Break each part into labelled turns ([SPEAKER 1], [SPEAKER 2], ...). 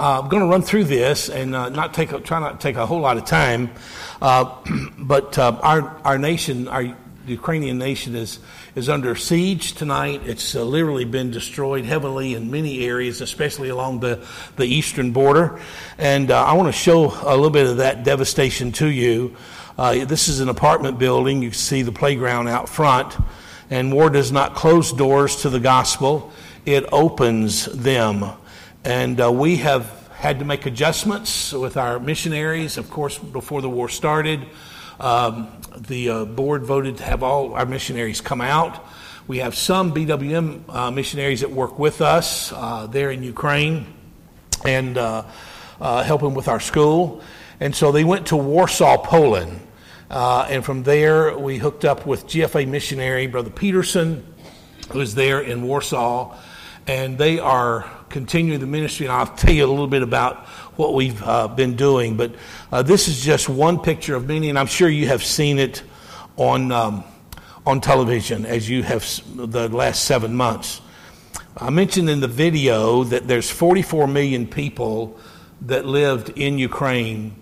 [SPEAKER 1] uh, I'm going to run through this and uh, not take a, try not to take a whole lot of time. Uh, but uh, our our nation, our Ukrainian nation, is is under siege tonight. It's uh, literally been destroyed heavily in many areas, especially along the the eastern border. And uh, I want to show a little bit of that devastation to you. this is an apartment building. You can see the playground out front. And war does not close doors to the gospel; it opens them. And uh, we have had to make adjustments with our missionaries. Of course, before the war started, um, the uh, board voted to have all our missionaries come out. We have some BWM uh, missionaries that work with us uh, there in Ukraine and uh, uh, helping with our school. And so they went to Warsaw, Poland. and from there, we hooked up with GFA missionary, Brother Peterson, who is there in Warsaw. And they are continuing the ministry, and I'll tell you a little bit about what we've uh, been doing. But uh, this is just one picture of many, and I'm sure you have seen it on um, on television as you have the last seven months. I mentioned in the video that there's 44 million people that lived in Ukraine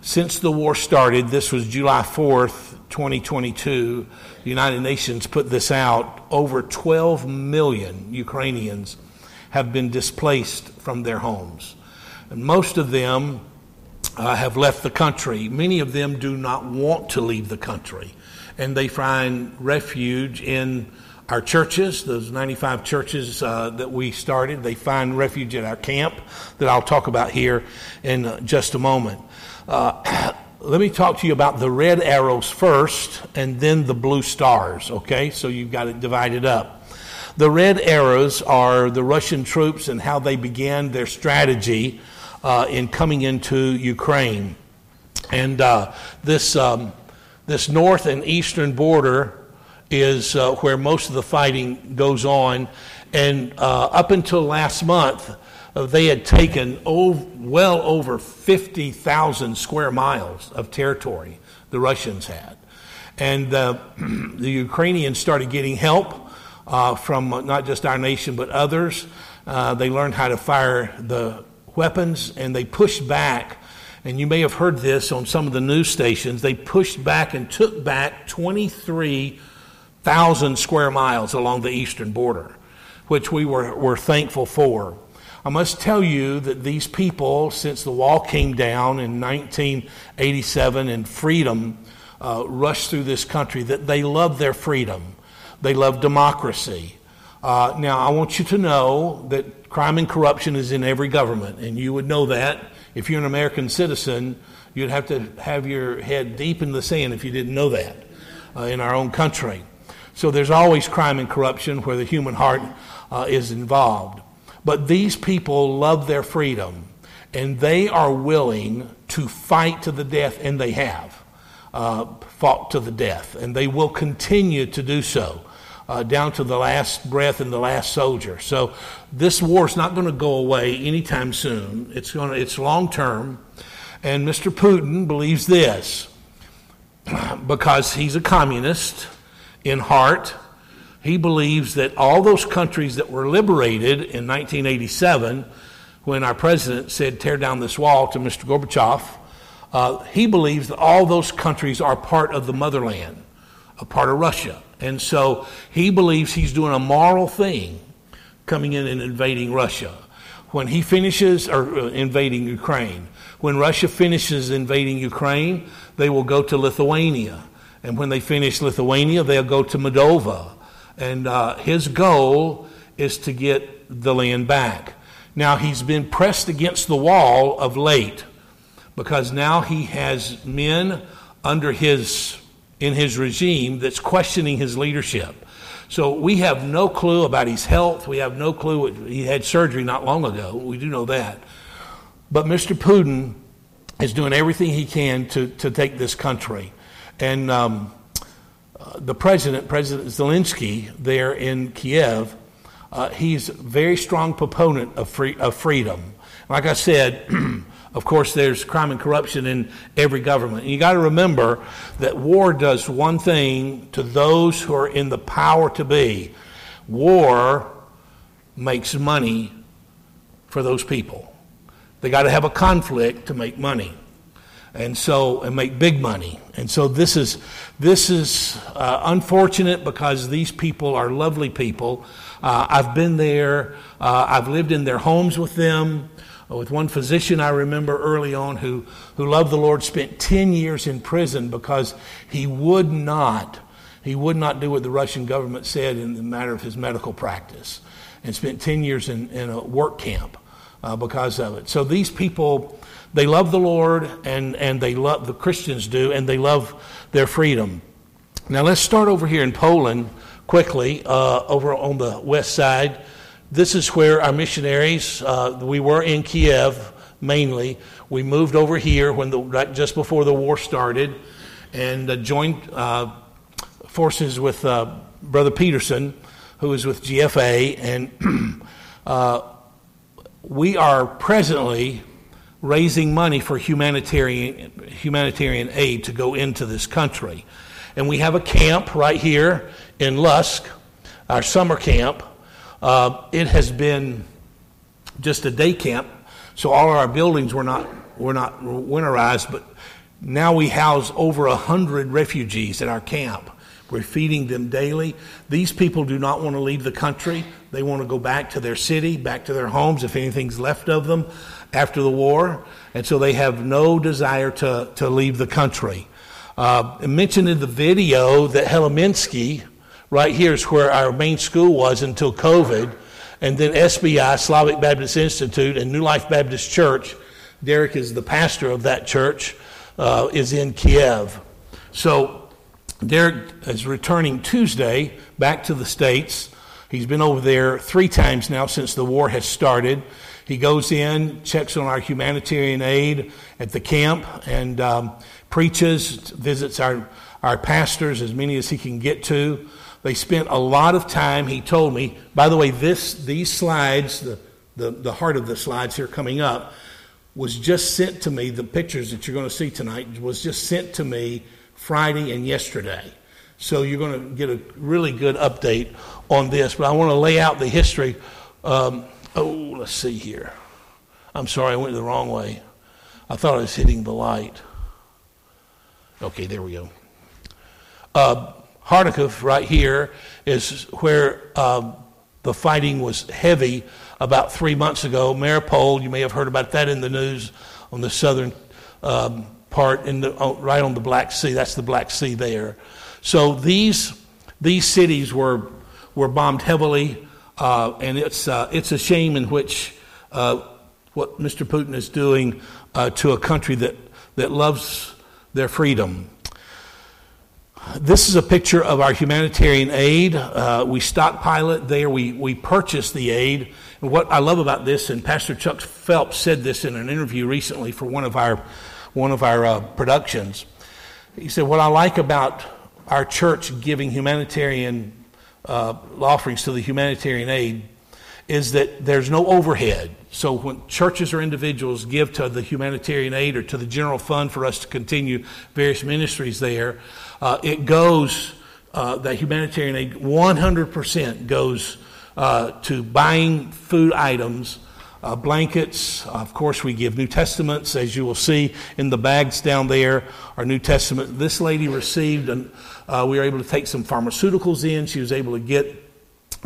[SPEAKER 1] since the war started. This was July 4th, 2022. The United Nations put this out. Over 12 million Ukrainians have been displaced from their homes. And most of them uh, have left the country. Many of them do not want to leave the country. And they find refuge in our churches, those 95 churches uh, that we started. They find refuge at our camp that I'll talk about here in uh, just a moment. Uh, let me talk to you about the red arrows first and then the blue stars, okay? So you've got it divided up. The red arrows are the Russian troops and how they began their strategy uh, in coming into Ukraine. And uh, this, um, this north and eastern border is uh, where most of the fighting goes on. And uh, up until last month, uh, they had taken over, well over 50,000 square miles of territory, the Russians had. And uh, the Ukrainians started getting help uh, from not just our nation but others. Uh, they learned how to fire the weapons and they pushed back. And you may have heard this on some of the news stations. They pushed back and took back 23,000 square miles along the eastern border, which we were, were thankful for. I must tell you that these people, since the wall came down in 1987 and freedom uh, rushed through this country, that they love their freedom. They love democracy. Uh, now, I want you to know that crime and corruption is in every government, and you would know that. If you're an American citizen, you'd have to have your head deep in the sand if you didn't know that uh, in our own country. So there's always crime and corruption where the human heart uh, is involved. But these people love their freedom, and they are willing to fight to the death, and they have uh, fought to the death, and they will continue to do so uh, down to the last breath and the last soldier. So this war is not going to go away anytime soon. It's going to, it's long term. And Mr. Putin believes this because he's a communist in heart. He believes that all those countries that were liberated in 1987, when our president said, tear down this wall to Mr. Gorbachev, uh, he believes that all those countries are part of the motherland, a part of Russia. And so he believes he's doing a moral thing coming in and invading Russia. When he finishes, or uh, invading Ukraine, when Russia finishes invading Ukraine, they will go to Lithuania. And when they finish Lithuania, they'll go to Moldova. And uh, his goal is to get the land back. Now, he's been pressed against the wall of late because now he has men under his in his regime that's questioning his leadership. So we have no clue about his health. We have no clue. He had surgery not long ago. We do know that. But Mr. Putin is doing everything he can to, to take this country. And um, uh, the president, President Zelensky, there in Kiev, uh, he's a very strong proponent of, free, of freedom. Like I said, Of course, there's crime and corruption in every government. And you got to remember that war does one thing to those who are in the power to be. War makes money for those people. they got to have a conflict to make money and so and make big money. And so this is this is uh, unfortunate because these people are lovely people. Uh, I've been there. Uh, I've lived in their homes with them. With one physician I remember early on who, who loved the Lord spent 10 years in prison because he would not he would not do what the Russian government said in the matter of his medical practice and spent 10 years in, in a work camp uh, because of it. So these people they love the Lord and, and they love, the Christians do, and they love their freedom. Now let's start over here in Poland quickly, uh, over on the west side. This is where our missionaries, uh, we were in Kiev mainly. We moved over here when the, right just before the war started and uh, joined uh, forces with uh, Brother Peterson, who is with GFA. And uh, we are presently raising money for humanitarian, humanitarian aid to go into this country. And we have a camp right here in Lutsk, our summer camp. Uh, it has been just a day camp, so all of our buildings were not, were not winterized, but now we house over a hundred refugees in our camp. We're feeding them daily. These people do not want to leave the country. They want to go back to their city, back to their homes, if anything's left of them after the war, and so they have no desire to, to leave the country. Uh, mentioned in the video that Heliminsky, right here is where our main school was until COVID, and then SBI, Slavic Baptist Institute, and New Life Baptist Church. Derek is the pastor of that church, uh, is in Kiev. So Derek is returning Tuesday back to the States. He's been over there three times now since the war has started. He goes in, checks on our humanitarian aid at the camp, and um, preaches, visits our, our pastors, as many as he can get to. They spent a lot of time, he told me. By the way, this, these slides, the, the, the heart of the slides here coming up, was just sent to me. The pictures that you're going to see tonight was just sent to me Friday and yesterday. So you're going to get a really good update on this. But I want to lay out the history. Um, Oh, let's see here. I'm sorry, I went the wrong way. I thought I was hitting the light. Okay, there we go. Uh, Harkov, right here, is where uh, the fighting was heavy about three months ago. Mariupol, you may have heard about that in the news on the southern um, part, in the, right on the Black Sea. That's the Black Sea there. So these these cities were were bombed heavily. Uh, and it's, uh, it's a shame in which uh, what Mr. Putin is doing uh, to a country that, that loves their freedom. This is a picture of our humanitarian aid. Uh, we stockpile it there. We, we purchase the aid. And what I love about this, and Pastor Chuck Phelps said this in an interview recently for one of our, one of our uh, productions. He said, What I like about our church giving humanitarian uh, offerings to the humanitarian aid is that there's no overhead. So when churches or individuals give to the humanitarian aid or to the general fund for us to continue various ministries there, uh, it goes, uh, that humanitarian aid 100% goes uh, to buying food items, uh, blankets. Of course, we give New Testaments, as you will see in the bags down there, our New Testament. This lady received and uh, we were able to take some pharmaceuticals in. She was able to get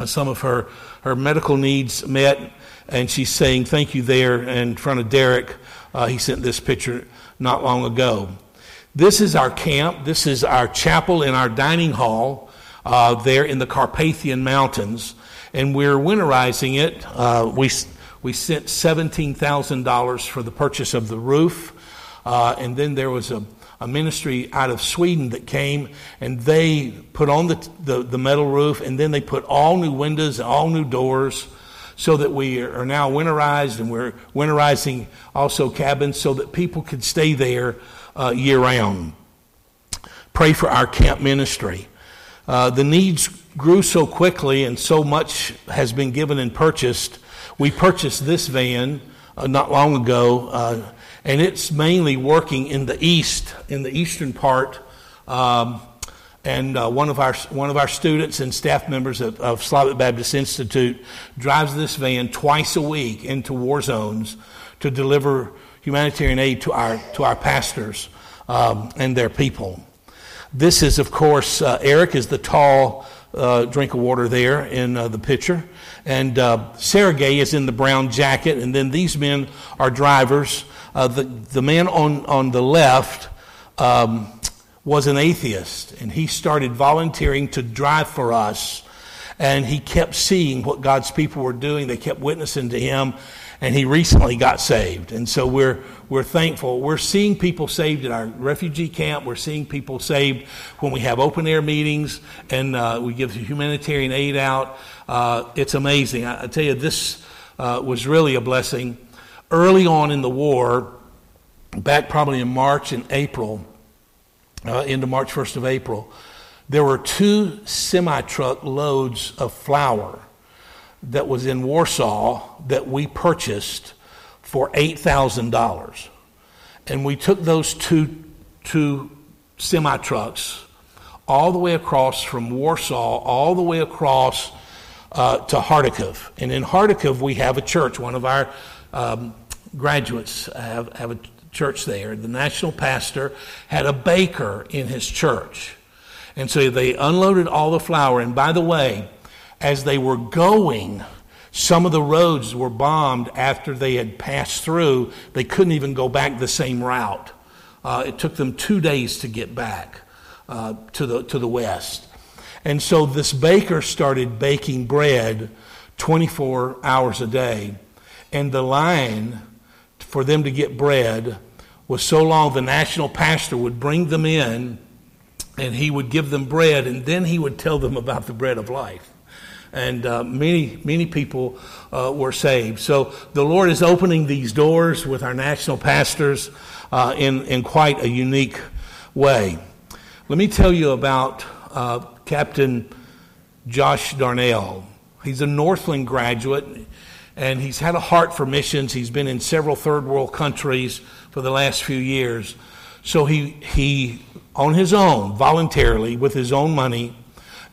[SPEAKER 1] some of her, her medical needs met. And she's saying thank you there in front of Derek. Uh, he sent this picture not long ago. This is our camp. This is our chapel in our dining hall uh, there in the Carpathian Mountains. And we're winterizing it. Uh, we, we sent $17,000 for the purchase of the roof. Uh, and then there was a a ministry out of Sweden that came and they put on the, the, the, metal roof and then they put all new windows and all new doors so that we are now winterized and we're winterizing also cabins so that people could stay there uh, year round. Pray for our camp ministry. Uh, the needs grew so quickly and so much has been given and purchased. We purchased this van uh, not long ago uh, and it's mainly working in the east, in the eastern part. Um, and uh, one of our one of our students and staff members of, of, Slavic Baptist Institute drives this van twice a week into war zones to deliver humanitarian aid to our, to our pastors um, and their people. This is, of course, uh, Eric is the tall uh, drink of water there in uh, the picture. And uh, Sergey is in the brown jacket. And then these men are drivers. Uh, the, the man on, on the left um, was an atheist, and he started volunteering to drive for us. And he kept seeing what God's people were doing. They kept witnessing to him and he recently got saved. And so we're, we're thankful. We're seeing people saved in our refugee camp. We're seeing people saved when we have open air meetings and uh, we give humanitarian aid out. Uh, it's amazing. I, I, tell you, this uh, was really a blessing. Early on in the war, back probably in March and April, uh, into March 1st of April, there were two semi truck loads of flour that was in Warsaw that we purchased for $8,000. And we took those two, two semi trucks all the way across from Warsaw, all the way across uh, to Harkov. And in Harkov, we have a church. One of our um, graduates have, have a church there. The national pastor had a baker in his church. And so they unloaded all the flour. And by the way, as they were going, some of the roads were bombed after they had passed through. They couldn't even go back the same route. Uh, it took them two days to get back uh, to, the, to the west. And so this baker started baking bread 24 hours a day. And the line for them to get bread was so long the national pastor would bring them in and he would give them bread and then he would tell them about the bread of life and uh, many, many people uh, were saved. So the Lord is opening these doors with our national pastors uh, in, in quite a unique way. Let me tell you about uh, Captain Josh Darnell. He's a Northland graduate, and he's had a heart for missions. He's been in several third world countries for the last few years. So he, he on his own, voluntarily, with his own money,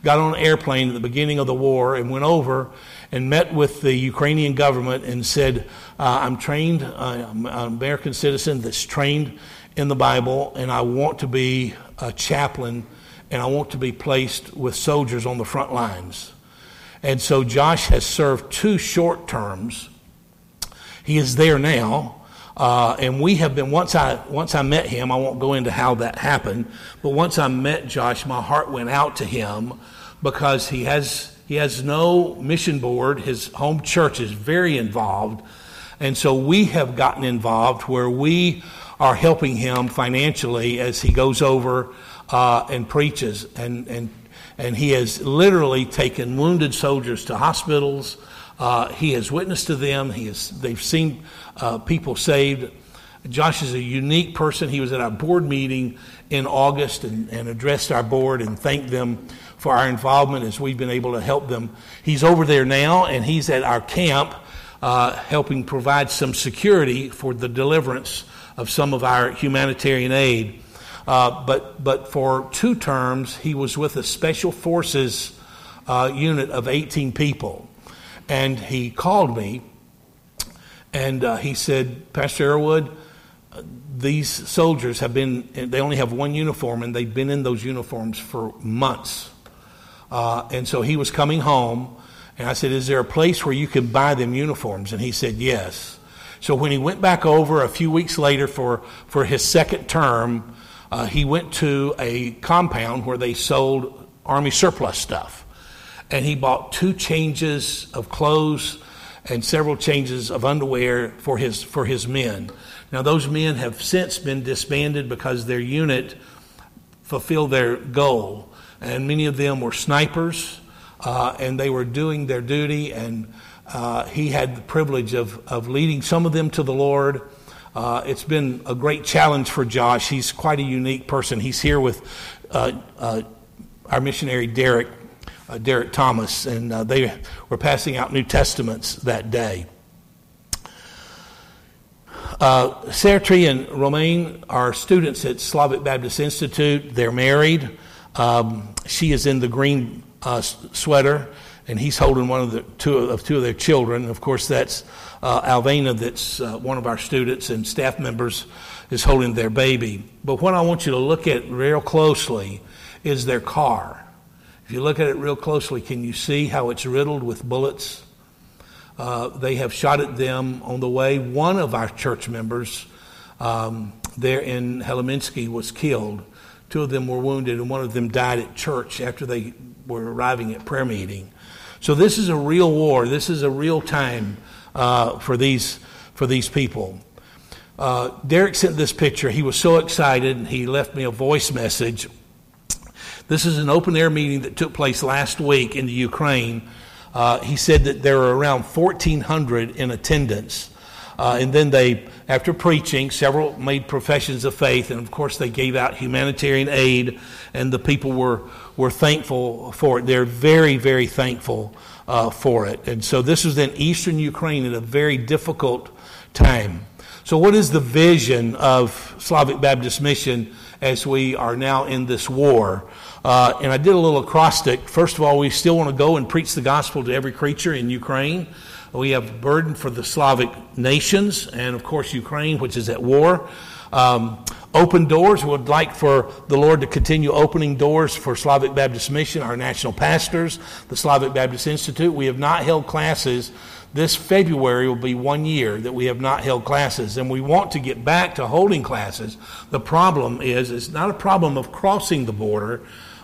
[SPEAKER 1] got on an airplane at the beginning of the war and went over and met with the Ukrainian government and said, uh, I'm trained, uh, I'm an American citizen that's trained in the Bible, and I want to be a chaplain and I want to be placed with soldiers on the front lines. And so Josh has served two short terms. He is there now. Uh, and we have been once I once I met him. I won't go into how that happened, but once I met Josh, my heart went out to him because he has he has no mission board. His home church is very involved, and so we have gotten involved where we are helping him financially as he goes over uh, and preaches and and and he has literally taken wounded soldiers to hospitals. Uh, he has witnessed to them. He has, they've seen uh, people saved. Josh is a unique person. He was at our board meeting in August and, and, addressed our board and thanked them for our involvement as we've been able to help them. He's over there now and he's at our camp uh, helping provide some security for the deliverance of some of our humanitarian aid. Uh, but, but for two terms, he was with a special forces uh, unit of 18 people. And he called me and uh, he said, Pastor Arrowood, these soldiers have been, they only have one uniform, and they've been in those uniforms for months. Uh, and so he was coming home, and I said, Is there a place where you can buy them uniforms? And he said, Yes. So when he went back over a few weeks later for, for his second term, uh, he went to a compound where they sold Army surplus stuff. And he bought two changes of clothes and several changes of underwear for his, for his men. Now, those men have since been disbanded because their unit fulfilled their goal. And many of them were snipers, uh, and they were doing their duty. And uh, he had the privilege of, of leading some of them to the Lord. Uh, it's been a great challenge for Josh. He's quite a unique person. He's here with uh, uh, our missionary Derek uh, Derek Thomas, and uh, they were passing out New Testaments that day. Uh, Sertri and Romaine are students at Slavic Baptist Institute. They're married. Um, she is in the green uh, sweater, and he's holding one of the two of two of their children. Of course, that's uh, Alvena, that's uh, one of our students and staff members, is holding their baby. But what I want you to look at real closely is their car. If you look at it real closely, can you see how it's riddled with bullets? Uh, they have shot at them on the way. One of our church members um, there in Helminski was killed. Two of them were wounded, and one of them died at church after they were arriving at prayer meeting. So this is a real war. This is a real time uh, for these for these people. Uh, Derek sent this picture. He was so excited. He left me a voice message. This is an open air meeting that took place last week in the Ukraine. Uh, he said that there were around 1,400 in attendance. Uh, and then they, after preaching, several made professions of faith, and of course they gave out humanitarian aid, and the people were, were thankful for it. They're very, very thankful uh, for it. And so this was in eastern Ukraine at a very difficult time. So, what is the vision of Slavic Baptist Mission as we are now in this war? Uh, and I did a little acrostic. First of all, we still want to go and preach the gospel to every creature in Ukraine. We have a burden for the Slavic nations and, of course, Ukraine, which is at war. Um, open doors. We would like for the Lord to continue opening doors for Slavic Baptist Mission, our national pastors, the Slavic Baptist Institute. We have not held classes. This February will be one year that we have not held classes, and we want to get back to holding classes. The problem is, it's not a problem of crossing the border.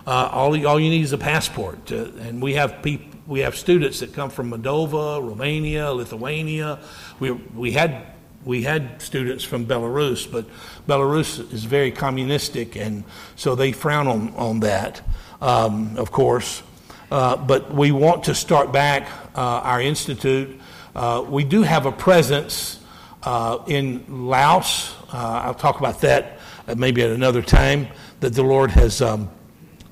[SPEAKER 1] Uh, all, all you need is a passport, uh, and we have we have students that come from Moldova, Romania, Lithuania. We, we, had, we had students from Belarus, but Belarus is very communistic, and so they frown on, on that, um, of course. Uh, but we want to start back uh, our institute. Uh, we do have a presence uh, in Laos. Uh, I'll talk about that maybe at another time that the Lord has um,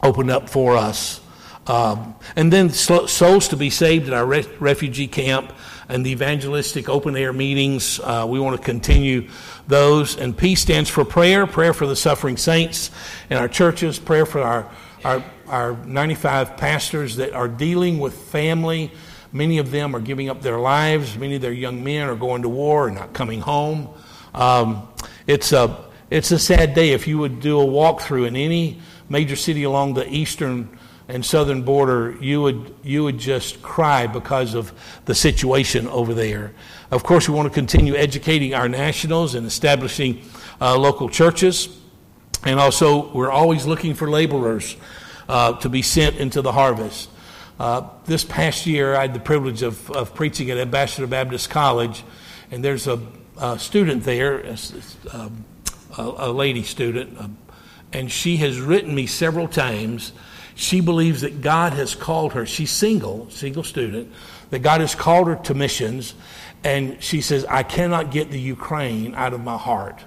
[SPEAKER 1] opened up for us. Um, and then souls to be saved in our re- refugee camp and the evangelistic open air meetings. Uh, we want to continue those. And P stands for prayer, prayer for the suffering saints in our churches, prayer for our, our, our 95 pastors that are dealing with family. Many of them are giving up their lives. Many of their young men are going to war and not coming home. Um, it's, a, it's a sad day. If you would do a walkthrough in any major city along the eastern and southern border, you would, you would just cry because of the situation over there. Of course, we want to continue educating our nationals and establishing uh, local churches. And also, we're always looking for laborers uh, to be sent into the harvest. Uh, this past year, I had the privilege of, of preaching at Ambassador Baptist College, and there's a, a student there, a, um, a, a lady student, and she has written me several times she believes that God has called her. She's single, single student, that God has called her to missions. And she says, I cannot get the Ukraine out of my heart.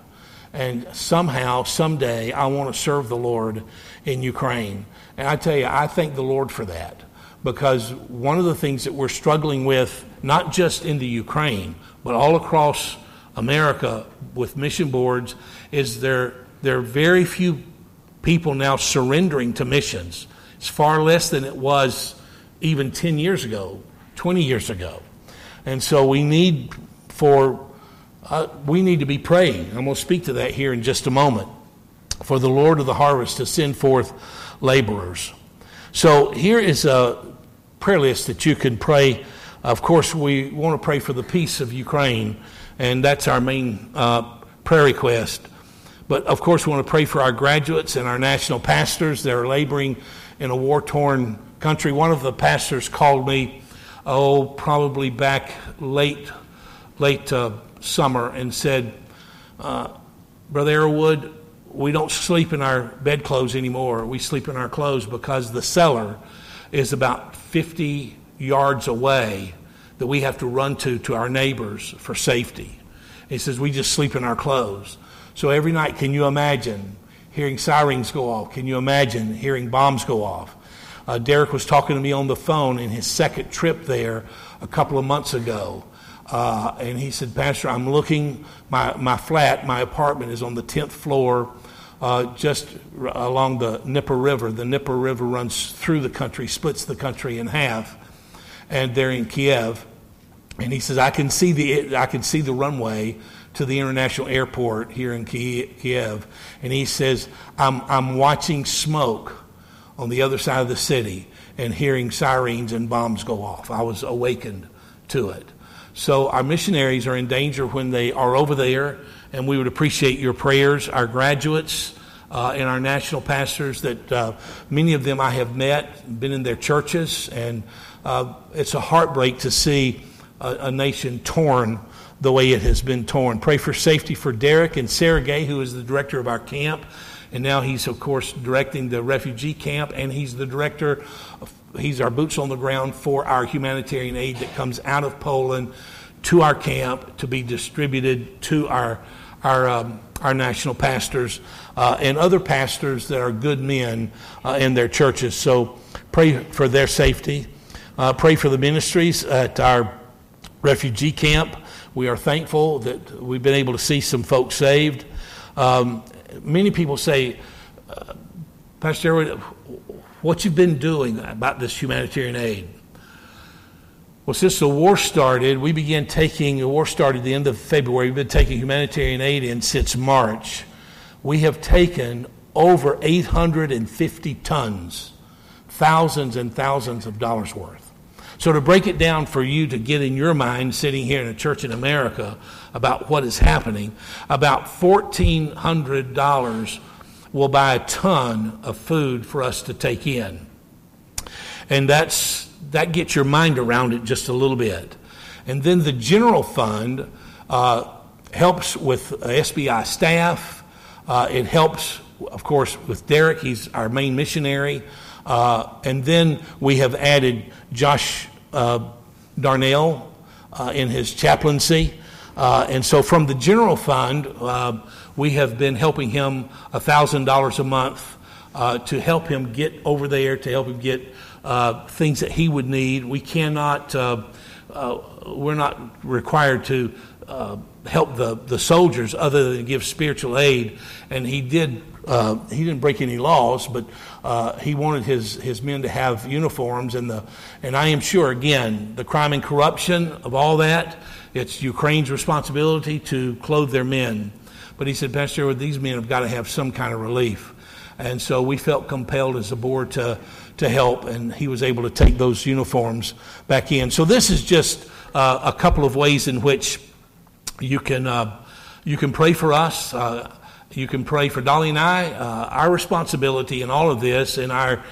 [SPEAKER 1] And somehow, someday, I want to serve the Lord in Ukraine. And I tell you, I thank the Lord for that. Because one of the things that we're struggling with, not just in the Ukraine, but all across America with mission boards, is there, there are very few people now surrendering to missions. It's far less than it was even 10 years ago, 20 years ago. And so we need for uh, we need to be praying. I'm going to speak to that here in just a moment. For the Lord of the harvest to send forth laborers. So here is a prayer list that you can pray. Of course, we want to pray for the peace of Ukraine, and that's our main uh, prayer request. But of course, we want to pray for our graduates and our national pastors that are laboring in a war torn country. One of the pastors called me, oh, probably back late, late uh, summer, and said, uh, Brother Arrowood, we don't sleep in our bedclothes anymore. We sleep in our clothes because the cellar is about 50 yards away that we have to run to to our neighbors for safety. He says, We just sleep in our clothes. So every night, can you imagine hearing sirens go off. Can you imagine hearing bombs go off? Uh, Derek was talking to me on the phone in his second trip there a couple of months ago. Uh, and he said, Pastor, I'm looking, my, my flat, my apartment is on the 10th floor, uh, just along the Dnieper River. The Dnieper River runs through the country, splits the country in half. and they're in Kiev. And he says, I can see the, I can see the runway to the international airport here in Kiev. And he says, I'm, I'm watching smoke on the other side of the city and hearing sirens and bombs go off. I was awakened to it. So our missionaries are in danger when they are over there, and we would appreciate your prayers. Our graduates uh, and our national pastors, that uh, many of them I have met, been in their churches, and uh, it's a heartbreak to see a, a, nation torn the way it has been torn. Pray for safety for Derek and Sergey, who is the director of our camp. And now he's, of course, directing the refugee camp, and he's the director, he's our boots on the ground for our humanitarian aid that comes out of Poland to our camp to be distributed to our, our, um, our national pastors uh, and other pastors that are good men uh, in their churches. So pray for their safety. Uh, pray for the ministries at our refugee camp. We are thankful that we've been able to see some folks saved. Um, many people say, uh, Pastor Arrowood, what you've been doing about this humanitarian aid. Well, since the war started, we began taking, the war started the end of February, we've been taking humanitarian aid in since March. We have taken over 850 tons, thousands and thousands of dollars worth. So, to break it down for you to get in your mind, sitting here in a church in America, about what is happening, about $1,400 will buy a ton of food for us to take in. And that's, that gets your mind around it just a little bit. And then the general fund uh, helps with SBI staff. Uh, it helps, of course, with Derek. He's our main missionary. Uh, and then we have added Josh uh, Darnell uh, in his chaplaincy. Uh, and so from the general fund, uh, we have been helping him $1,000 a month to help him get over there, to help him get things that he would need. We cannot, we're not required to uh, help the, the soldiers other than give spiritual aid. And he did uh, he didn't break any laws, but uh, he wanted his, his men to have uniforms. And, the, and I am sure, again, the crime and corruption of all that, it's Ukraine's responsibility to clothe their men. But he said, Pastor, these men have got to have some kind of relief. And so we felt compelled as a board to, to help, and he was able to take those uniforms back in. So this is just uh, a couple of ways in which you can, uh, you can pray for us. Uh, you can pray for Dolly and I. Uh, our responsibility in all of this, in our,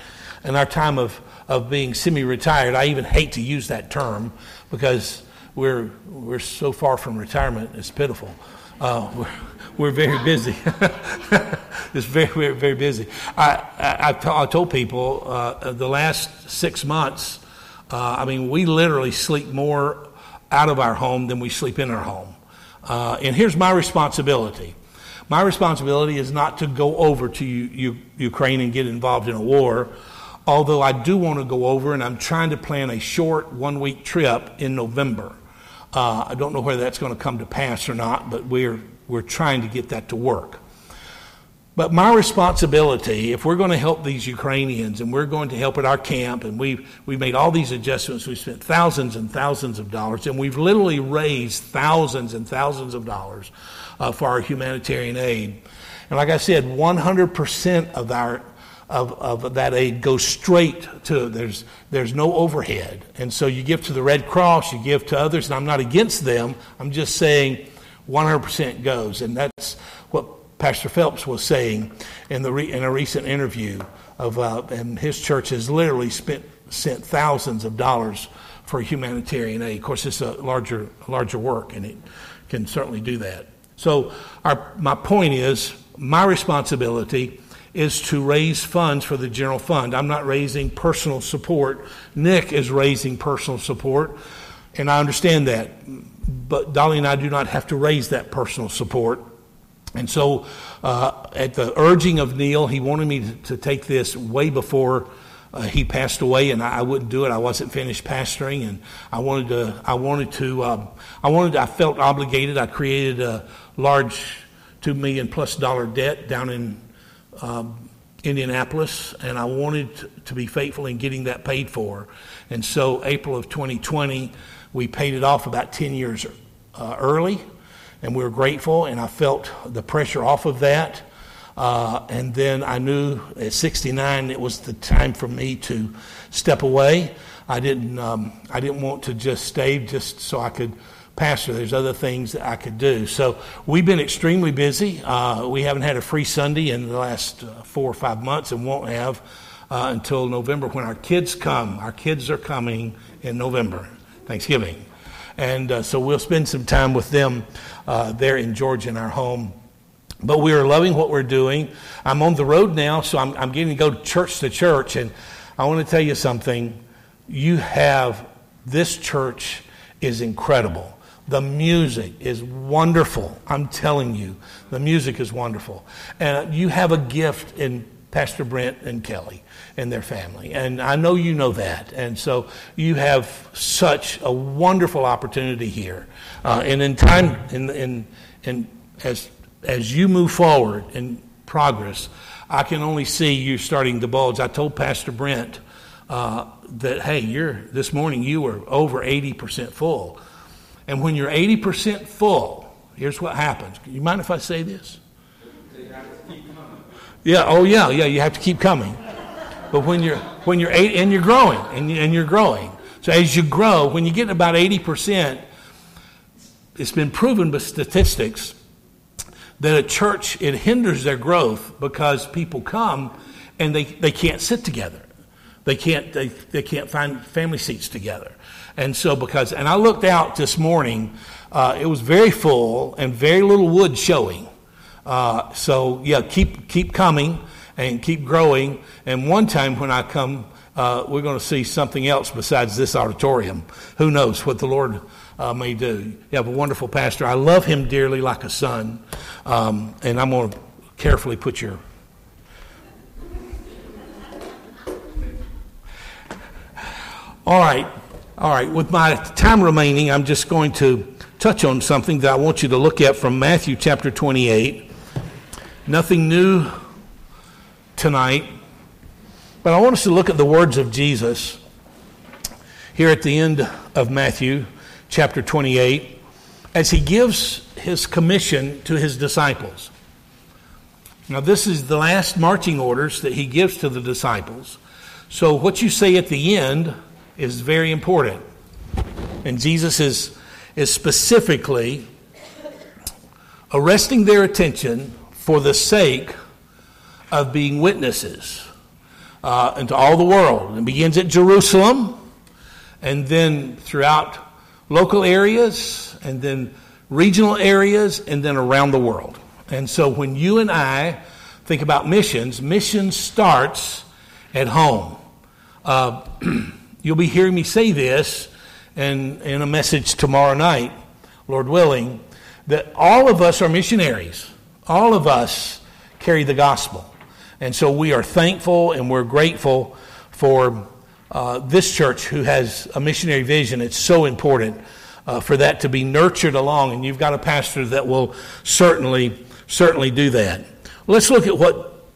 [SPEAKER 1] in our time of, of being semi-retired, I even hate to use that term because we're, we're so far from retirement. It's pitiful. Uh, we're, we're very busy. it's very, very, very busy. I, I, I told people uh, the last six months, uh, I mean, we literally sleep more out of our home than we sleep in our home. Uh, and here's my responsibility my responsibility is not to go over to U- U- Ukraine and get involved in a war, although I do want to go over and I'm trying to plan a short one week trip in November. Uh, I don't know whether that's going to come to pass or not, but we're, we're trying to get that to work. But my responsibility, if we're going to help these Ukrainians and we're going to help at our camp, and we've, we've made all these adjustments, we've spent thousands and thousands of dollars, and we've literally raised thousands and thousands of dollars uh, for our humanitarian aid. And like I said, 100% of our of, of that aid goes straight to there's there's no overhead. And so you give to the red cross you give to others and i'm not against them. I'm just saying 100% goes. And that's what pastor phelps was saying in the re, in a recent interview of uh, and his church has literally spent sent thousands of dollars for humanitarian aid. Of course it's a larger larger work and it can certainly do that so, our, my point is my responsibility is to raise funds for the general fund. I'm not raising personal support. Nick is raising personal support, and I understand that. But Dolly and I do not have to raise that personal support. And so, uh, at the urging of Neil, he wanted me to, to take this way before uh, he passed away, and I, I, wouldn't do it. I wasn't finished pastoring, and I wanted to. I wanted to. Um, I wanted. I felt obligated. I created a large two million plus dollar debt down in um, Indianapolis, and I wanted to be faithful in getting that paid for. And so, April of 2020, we paid it off about 10 years uh, early, and we were grateful, and I felt the pressure off of that. Uh, and then I knew at 69 it was the time for me to step away. I didn't, um, I didn't want to just stay just so I could pastor. There's other things that I could do. So we've been extremely busy. Uh, we haven't had a free Sunday in the last uh, four or five months and won't have uh, until November when our kids come. Our kids are coming in November, Thanksgiving. And uh, so we'll spend some time with them uh, there in Georgia in our home. But we are loving what we're doing. I'm on the road now, so I'm, I'm getting to go church to church. And I want to tell you something. You have this church is incredible. The music is wonderful. I'm telling you, the music is wonderful. And you have a gift in Pastor Brent and Kelly and their family. And I know you know that. And so you have such a wonderful opportunity here. Uh, and in time, in, in, in, as, as you move forward in progress, I can only see you starting to bulge. I told Pastor Brent uh, that, hey, you're, this morning you were over 80% full. And when you're 80% full, here's what happens. You mind if I say this? Yeah, oh yeah, yeah, you have to keep coming. But when you're when you're eight and you're growing and, and you're growing. So as you grow, when you get about 80%, it's been proven by statistics that a church it hinders their growth because people come and they, they can't sit together. They can't they, they can't find family seats together. And so, because, and I looked out this morning, uh, it was very full and very little wood showing. Uh, so, yeah, keep, keep coming and keep growing. And one time when I come, uh, we're going to see something else besides this auditorium. Who knows what the Lord uh, may do. You have a wonderful pastor. I love him dearly like a son. Um, and I'm going to carefully put your. All right. All right, with my time remaining, I'm just going to touch on something that I want you to look at from Matthew chapter 28. Nothing new tonight, but I want us to look at the words of Jesus here at the end of Matthew chapter 28 as he gives his commission to his disciples. Now, this is the last marching orders that he gives to the disciples. So, what you say at the end is very important. And Jesus is, is specifically arresting their attention for the sake of being witnesses uh, into all the world. It begins at Jerusalem, and then throughout local areas, and then regional areas, and then around the world. And so when you and I think about missions, mission starts at home. Uh, You'll be hearing me say this in, in a message tomorrow night, Lord willing, that all of us are missionaries. All of us carry the gospel. And so we are thankful and we're grateful for uh, this church who has a missionary vision. It's so important uh, for that to be nurtured along, and you've got a pastor that will certainly, certainly do that. Let's look at what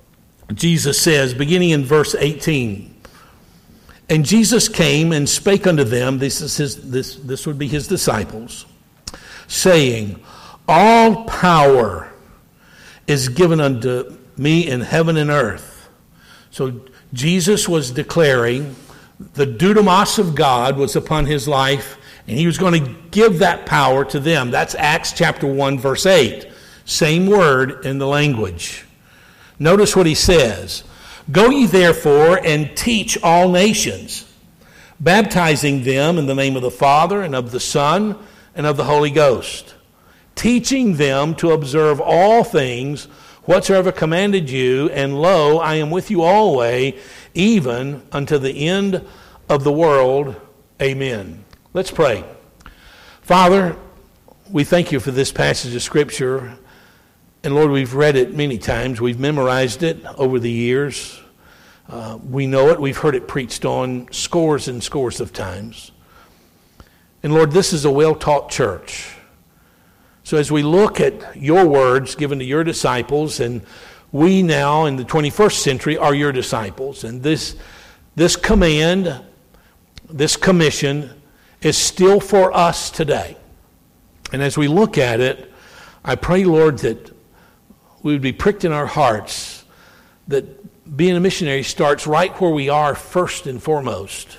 [SPEAKER 1] Jesus says, beginning in verse 18. And Jesus came and spake unto them, this, is his, this, this would be his disciples, saying, All power is given unto me in heaven and earth. So Jesus was declaring the dunamis of God was upon his life, and he was going to give that power to them. That's Acts chapter 1, verse 8. Same word in the language. Notice what he says. Go ye therefore and teach all nations, baptizing them in the name of the Father and of the Son and of the Holy Ghost, teaching them to observe all things whatsoever commanded you, and lo, I am with you always, even unto the end of the world. Amen. Let's pray. Father, we thank you for this passage of Scripture. And Lord, we've read it many times. We've memorized it over the years. Uh, we know it. We've heard it preached on scores and scores of times. And Lord, this is a well taught church. So as we look at your words given to your disciples and we now in the 21st century are your disciples. And this, this command, this commission, is still for us today. And as we look at it, I pray, Lord, that we would be pricked in our hearts that being a missionary starts right where we are first and foremost,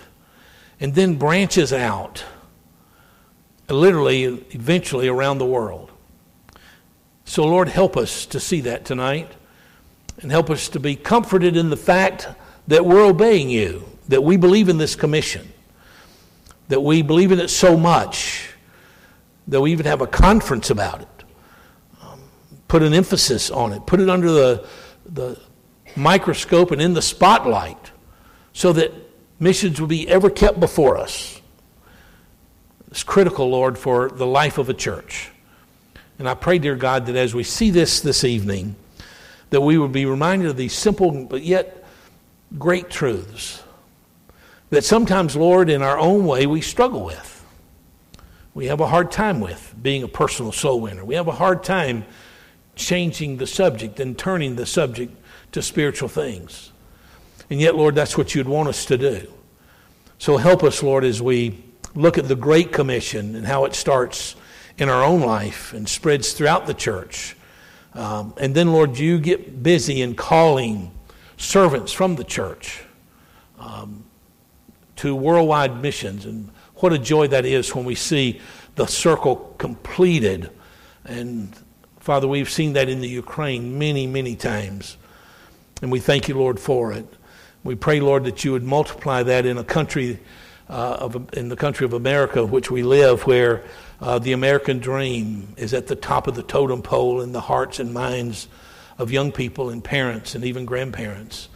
[SPEAKER 1] and then branches out, literally, eventually around the world. So, Lord, help us to see that tonight and help us to be comforted in the fact that we're obeying you, that we believe in this commission, that we believe in it so much that we even have a conference about it, put an emphasis on it, put it under the, the microscope and in the spotlight so that missions will be ever kept before us. It's critical, Lord, for the life of a church. And I pray, dear God, that as we see this this evening, that we would be reminded of these simple but yet great truths that sometimes, Lord, in our own way, we struggle with. We have a hard time with being a personal soul winner. We have a hard time changing the subject and turning the subject to spiritual things. And yet, Lord, that's what you'd want us to do. So help us, Lord, as we look at the Great Commission and how it starts in our own life and spreads throughout the church. Um, and then, Lord, you get busy in calling servants from the church um, to worldwide missions. And what a joy that is when we see the circle completed. And Father, we've seen that in the Ukraine many, many times. And we thank you, Lord, for it. We pray, Lord, that you would multiply that in a country, uh, of, in the country of America, which we live, where uh, the American dream is at the top of the totem pole in the hearts and minds of young people and parents and even grandparents.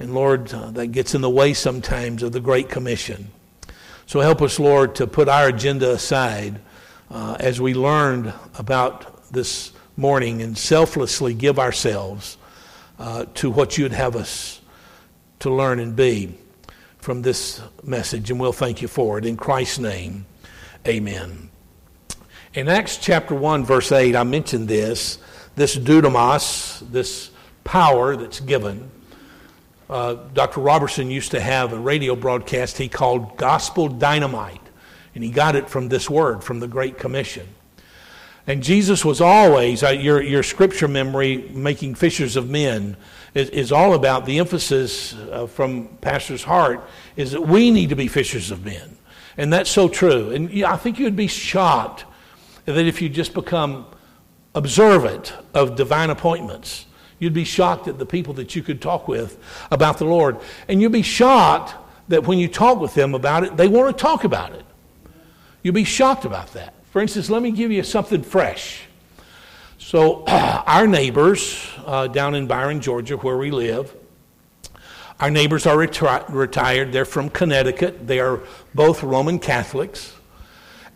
[SPEAKER 1] And Lord, uh, that gets in the way sometimes of the Great Commission. So help us, Lord, to put our agenda aside uh, as we learned about this morning and selflessly give ourselves uh, to what you'd have us to learn and be from this message. And we'll thank you for it. In Christ's name, amen. In Acts chapter 1, verse 8, I mentioned this this dunamis, this power that's given. Uh, Dr. Roberson used to have a radio broadcast he called Gospel Dynamite, and he got it from this word, from the Great Commission. And Jesus was always, uh, your, your scripture memory, making fishers of men, is, is all about the emphasis uh, from Pastor's heart is that we need to be fishers of men. And that's so true. And yeah, I think you'd be shocked that if you just become observant of divine appointments, you'd be shocked at the people that you could talk with about the Lord. And you'd be shocked that when you talk with them about it, they want to talk about it. You'd be shocked about that. For instance, let me give you something fresh. So, our neighbors uh, down in Byron, Georgia, where we live, our neighbors are reti- retired. They're from Connecticut. They are both Roman Catholics.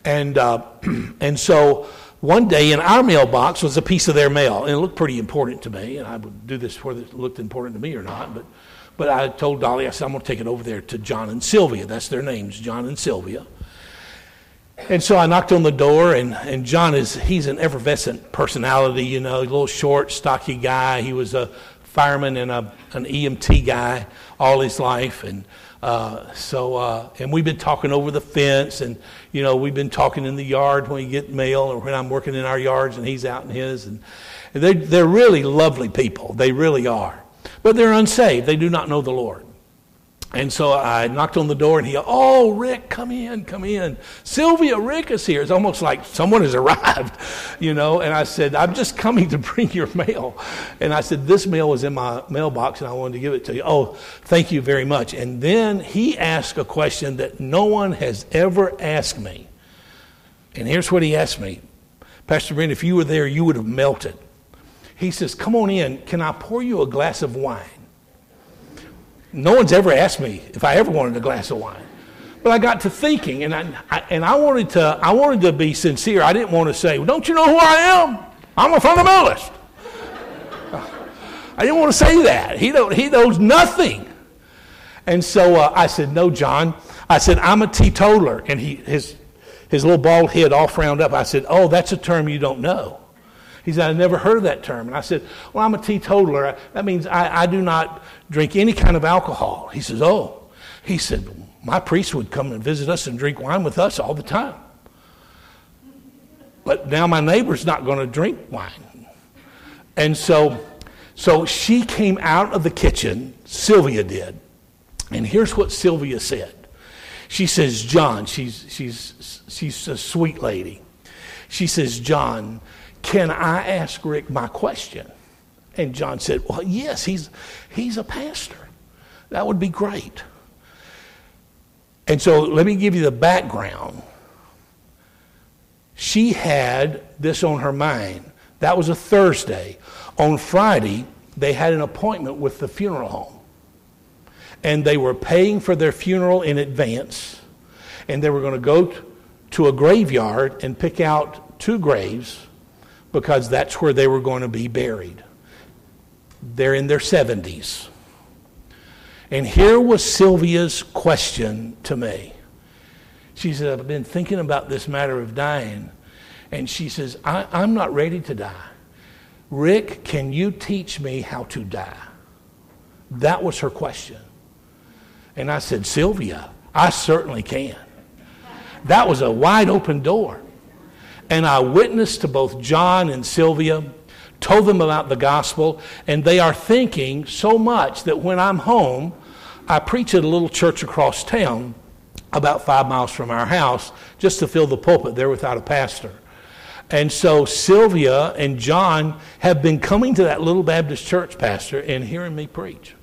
[SPEAKER 1] And, uh, and so one day in our mailbox was a piece of their mail, and it looked pretty important to me. And I would do this whether it looked important to me or not. But, but I told Dolly, I said, I'm going to take it over there to John and Sylvia. That's their names, John and Sylvia. And so I knocked on the door, and, and John is, he's an effervescent personality, you know, a little short, stocky guy. He was a fireman and a, an EMT guy all his life. And uh, so, uh, and we've been talking over the fence, and, you know, we've been talking in the yard when we get mail or when I'm working in our yards and he's out in his. And, and they're, they're really lovely people. They really are. But they're unsaved. They do not know the Lord. And so I knocked on the door, and he, oh, Rick, come in, come in. Sylvia, Rick is here. It's almost like someone has arrived, you know. And I said, I'm just coming to bring your mail. And I said, this mail was in my mailbox, and I wanted to give it to you. Oh, thank you very much. And then he asked a question that no one has ever asked me. And here's what he asked me Pastor Brent, if you were there, you would have melted. He says, Come on in. Can I pour you a glass of wine? No one's ever asked me if I ever wanted a glass of wine. But I got to thinking, and I, I, and I wanted to I wanted to be sincere. I didn't want to say, well, "Don't you know who I am? I'm a fundamentalist." I didn't want to say that. He don't, he knows nothing. And so uh, I said, "No, John." I said, "I'm a teetotaler," and he his his little bald head all frowned up. I said, "Oh, that's a term you don't know." He said, I never heard of that term. And I said, Well, I'm a teetotaler. That means I, I do not drink any kind of alcohol. He says, Oh. He said, My priest would come and visit us and drink wine with us all the time. But now my neighbor's not going to drink wine. And so, so she came out of the kitchen, Sylvia did. And here's what Sylvia said. She says, John, she's, she's, she's a sweet lady. She says, John, can I ask Rick my question? And John said, Well, yes, he's, he's a pastor. That would be great. And so let me give you the background. She had this on her mind. That was a Thursday. On Friday, they had an appointment with the funeral home. And they were paying for their funeral in advance. And they were going to go to a graveyard and pick out two graves because that's where they were going to be buried. They're in their 70s. And here was Sylvia's question to me. She said, I've been thinking about this matter of dying. And she says, I, am not ready to die. Rick, can you teach me how to die? That was her question. And I said, Sylvia, I certainly can. That was a wide open door. And I witnessed to both John and Sylvia, told them about the gospel, and they are thinking so much that when I'm home, I preach at a little church across town, about five miles from our house, just to fill the pulpit there without a pastor. And so Sylvia and John have been coming to that little Baptist church, Pastor, and hearing me preach.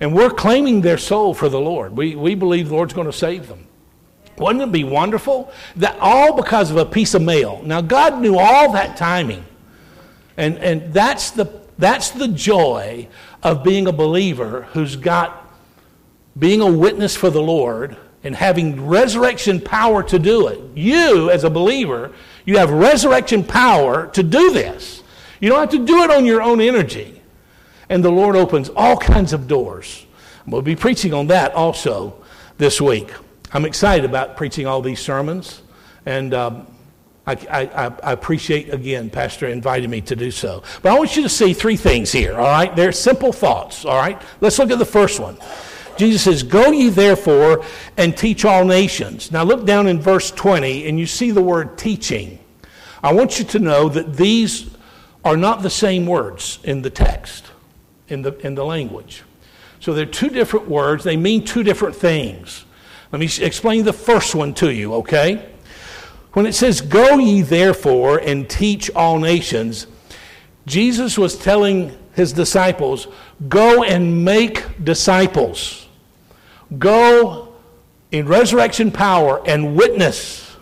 [SPEAKER 1] And we're claiming their soul for the Lord. We, we believe the Lord's going to save them. Wouldn't it be wonderful? That all because of a piece of mail. Now, God knew all that timing. And, and that's, the, that's the joy of being a believer who's got being a witness for the Lord and having resurrection power to do it. You, as a believer, you have resurrection power to do this. You don't have to do it on your own energy. And the Lord opens all kinds of doors. We'll be preaching on that also this week. I'm excited about preaching all these sermons, and um, I, I, I, appreciate again Pastor inviting me to do so. But I want you to see three things here. All right, they're simple thoughts. All right, let's look at the first one. Jesus says, "Go ye therefore and teach all nations." Now look down in verse 20, and you see the word teaching. I want you to know that these are not the same words in the text, in the in the language. So they're two different words. They mean two different things. Let me explain the first one to you, okay? When it says, Go ye therefore and teach all nations, Jesus was telling his disciples, Go and make disciples. Go in resurrection power and witness.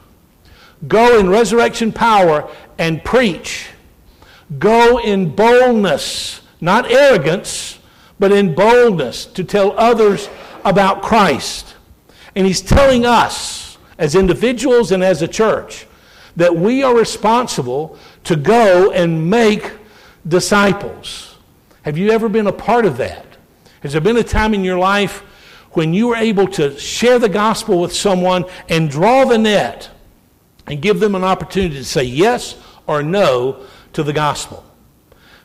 [SPEAKER 1] Go in resurrection power and preach. Go in boldness, not arrogance, but in boldness to tell others about Christ. And he's telling us, as individuals and as a church, that we are responsible to go and make disciples. Have you ever been a part of that? Has there been a time in your life when you were able to share the gospel with someone and draw the net and give them an opportunity to say yes or no to the gospel?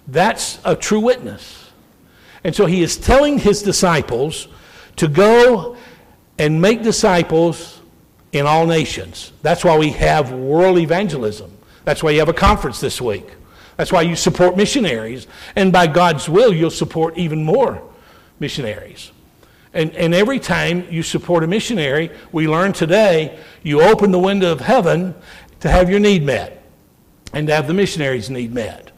[SPEAKER 1] That's a true witness. And so he is telling his disciples to go and make disciples in all nations. That's why we have world evangelism. That's why you have a conference this week. That's why you support missionaries. And by God's will, you'll support even more missionaries. And, and every time you support a missionary, we learn today, you open the window of heaven to have your need met and to have the missionary's need met.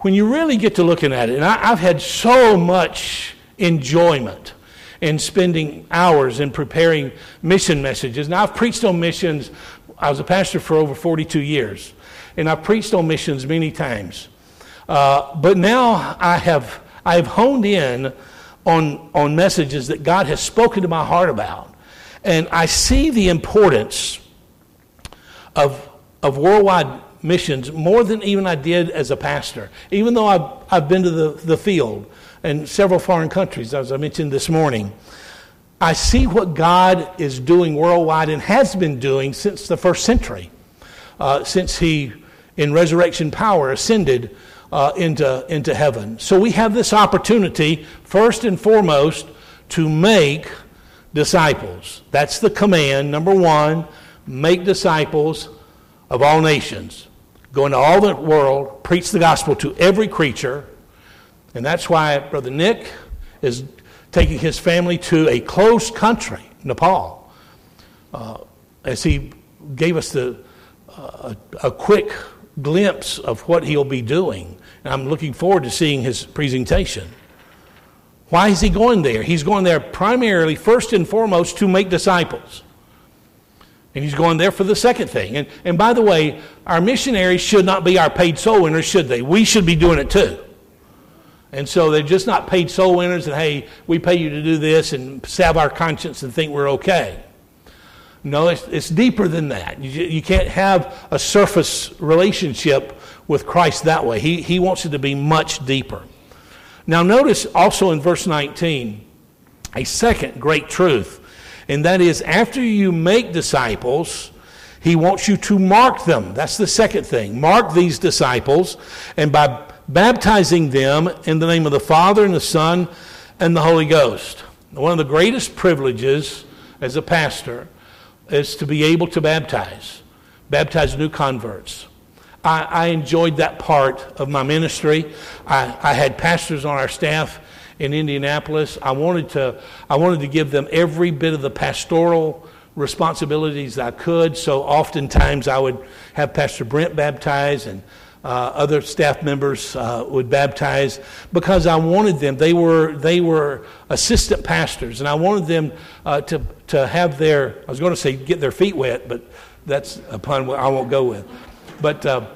[SPEAKER 1] When you really get to looking at it, and I, I've had so much enjoyment in spending hours in preparing mission messages. Now, I've preached on missions. I was a pastor for over 42 years, and I've preached on missions many times. Uh, but now I have, I have honed in on, on messages that God has spoken to my heart about. And I see the importance of, of worldwide missions more than even I did as a pastor. Even though I've, I've been to the, the field, and several foreign countries, as I mentioned this morning. I see what God is doing worldwide and has been doing since the first century, uh, since He in resurrection power, ascended uh, into, into heaven. So we have this opportunity, first and foremost, to make disciples. That's the command. Number one, make disciples of all nations. Go into all the world, preach the gospel to every creature. And that's why Brother Nick is taking his family to a close country, Nepal, uh, as he gave us the, uh, a, quick glimpse of what he'll be doing. And I'm looking forward to seeing his presentation. Why is he going there? He's going there primarily, first and foremost, to make disciples. And he's going there for the second thing. And, and by the way, our missionaries should not be our paid soul winners, should they? We should be doing it too. And so they're just not paid soul winners and, hey, we pay you to do this and salve our conscience and think we're okay. No, it's, it's deeper than that. You, you can't have a surface relationship with Christ that way. He, he wants it to be much deeper. Now, notice also in verse 19 a second great truth, and that is after you make disciples, he wants you to mark them. That's the second thing. Mark these disciples, and by baptizing them in the name of the Father and the Son and the Holy Ghost. One of the greatest privileges as a pastor is to be able to baptize, baptize new converts. I, I enjoyed that part of my ministry. I, I had pastors on our staff in Indianapolis. I wanted to, I wanted to give them every bit of the pastoral responsibilities I could. So oftentimes I would have Pastor Brent baptize and uh, other staff members uh, would baptize because I wanted them. They were they were assistant pastors, and I wanted them uh, to to have their. I was going to say get their feet wet, but that's a pun I won't go with. But uh,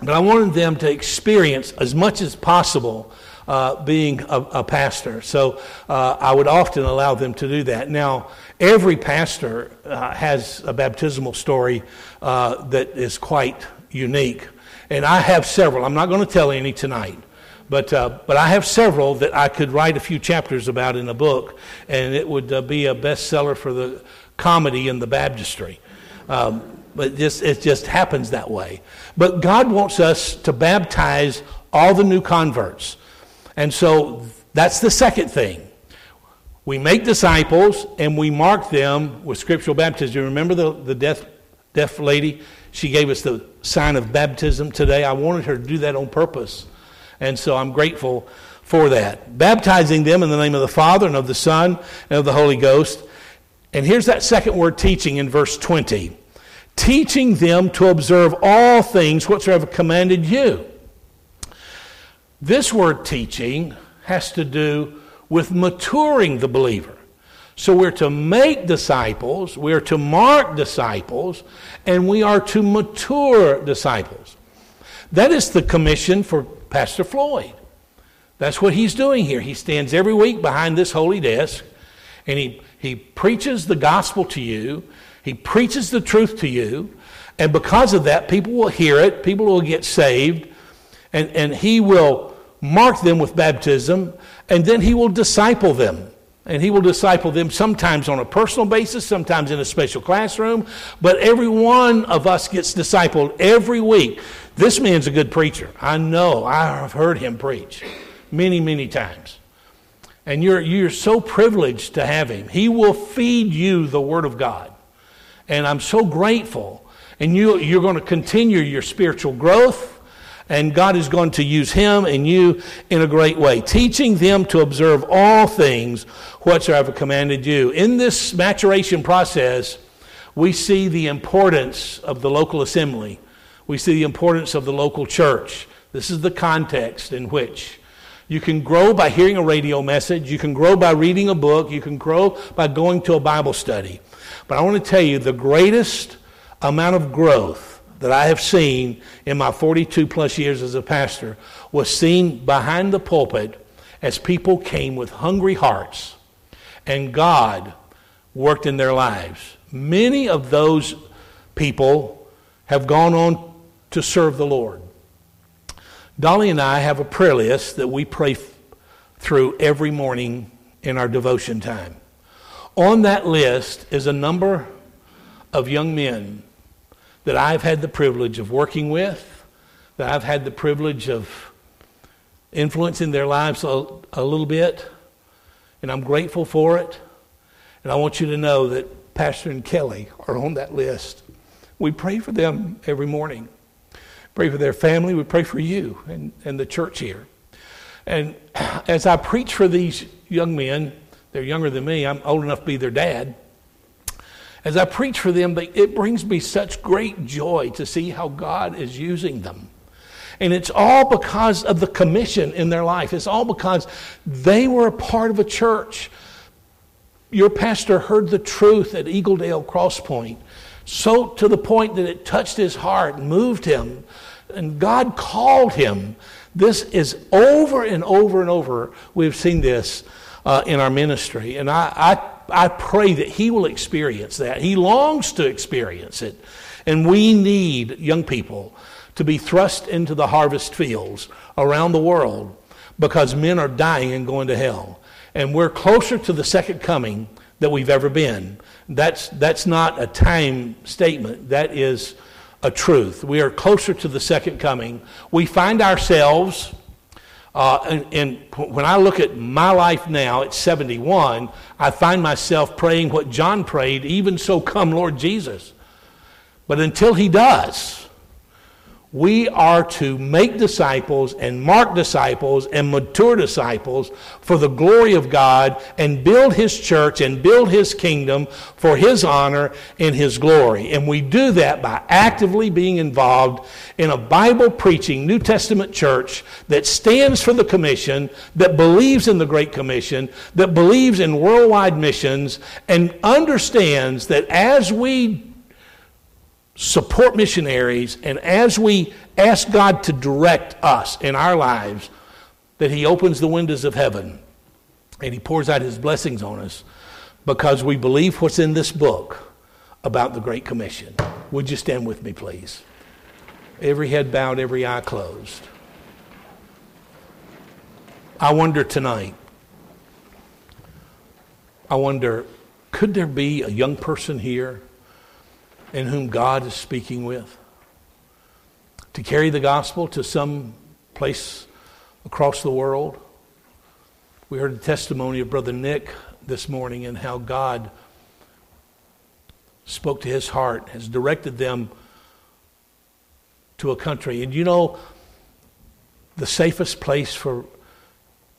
[SPEAKER 1] but I wanted them to experience as much as possible uh, being a, a, pastor. So uh, I would often allow them to do that. Now, every pastor has a baptismal story that is quite unique. And I have several. I'm not going to tell any tonight. But, uh, but I have several that I could write a few chapters about in a book, and it would uh, be a bestseller for the comedy in the baptistry. Um, but just, it just happens that way. But God wants us to baptize all the new converts. And so that's the second thing. We make disciples and we mark them with scriptural baptism. You remember the, the deaf, deaf lady? She gave us the sign of baptism today. I wanted her to do that on purpose. And so I'm grateful for that. Baptizing them in the name of the Father and of the Son and of the Holy Ghost. And here's that second word teaching in verse 20 teaching them to observe all things whatsoever commanded you. This word teaching has to do with maturing the believer. So we're to make disciples, we're to mark disciples, and we are to mature disciples. That is the commission for Pastor Floyd. That's what he's doing here. He stands every week behind this holy desk and he, he preaches the gospel to you he preaches the truth to you, and because of that, people will hear it, people will get saved, and, and he will mark them with baptism, and then he will disciple them. And he will disciple them sometimes on a personal basis, sometimes in a special classroom, but every one of us gets discipled every week. This man's a good preacher. I know. I have heard him preach many, many times. And you're, you're so privileged to have him. He will feed you the Word of God. And I'm so grateful. And you, you're going to continue your spiritual growth. And God is going to use him and you in a great way, teaching them to observe all things whatsoever commanded you. In this maturation process, we see the importance of the local assembly. We see the importance of the local church. This is the context in which you can grow by hearing a radio message. You can grow by reading a book. You can grow by going to a Bible study. But I want to tell you the greatest amount of growth that I have seen in my 42 plus years as a pastor was seen behind the pulpit as people came with hungry hearts and God worked in their lives. Many of those people have gone on to serve the Lord. Dolly and I have a prayer list that we pray through every morning in our devotion time. On that list is a number of young men that I've had the privilege of working with, that I've had the privilege of influencing their lives a, a little bit, and I'm grateful for it. And I want you to know that Pastor and Kelly are on that list. We pray for them every morning. Pray for their family. We pray for you and, and the church here. And as I preach for these young men, they're younger than me, I'm old enough to be their dad. As I preach for them, it brings me such great joy to see how God is using them. And it's all because of the commission in their life. It's all because they were a part of a church. Your pastor heard the truth at Eagledale Cross Point, so to the point that it touched his heart, and moved him, and God called him. This is over and over and over. We've seen this uh, in our ministry. And I, I, I pray that he will experience that. He longs to experience it. And we need young people to be thrust into the harvest fields around the world because men are dying and going to hell. And we're closer to the second coming than we've ever been. That's, that's not a time statement, that is a truth. We are closer to the second coming. We find ourselves, uh, and, and when I look at my life now at 71, I find myself praying what John prayed, even so come Lord Jesus. But until he does, we are to make disciples and mark disciples and mature disciples for the glory of God and build His church and build His kingdom for His honor and His glory. And we do that by actively being involved in a Bible preaching New Testament church that stands for the commission, that believes in the Great Commission, that believes in worldwide missions, and understands that as we support missionaries, and as we ask God to direct us in our lives, that He opens the windows of heaven and He pours out His blessings on us because we believe what's in this book about the Great Commission. Would you stand with me, please? Every head bowed, every eye closed. I wonder tonight, I wonder, could there be a young person here? In whom God is speaking with, to carry the gospel to some place across the world. We heard the testimony of Brother Nick this morning and how God spoke to his heart, has directed them to a country. And you know, the safest place for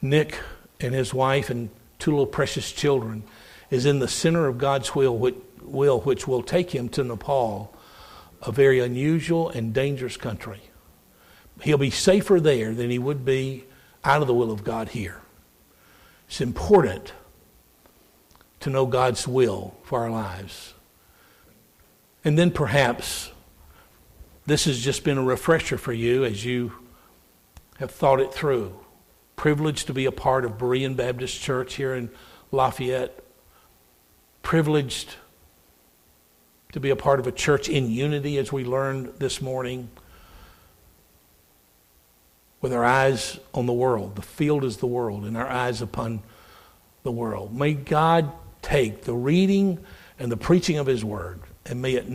[SPEAKER 1] Nick and his wife and two little precious children is in the center of God's will, which will, which will take him to Nepal, a very unusual and dangerous country. He'll be safer there than he would be out of the will of God here. It's important to know God's will for our lives. And then perhaps this has just been a refresher for you as you have thought it through. Privileged to be a part of Berean Baptist Church here in Lafayette. Privileged to be a part of a church in unity, as we learned this morning, with our eyes on the world. The field is the world, and our eyes upon the world. May God take the reading and the preaching of His word, and may it not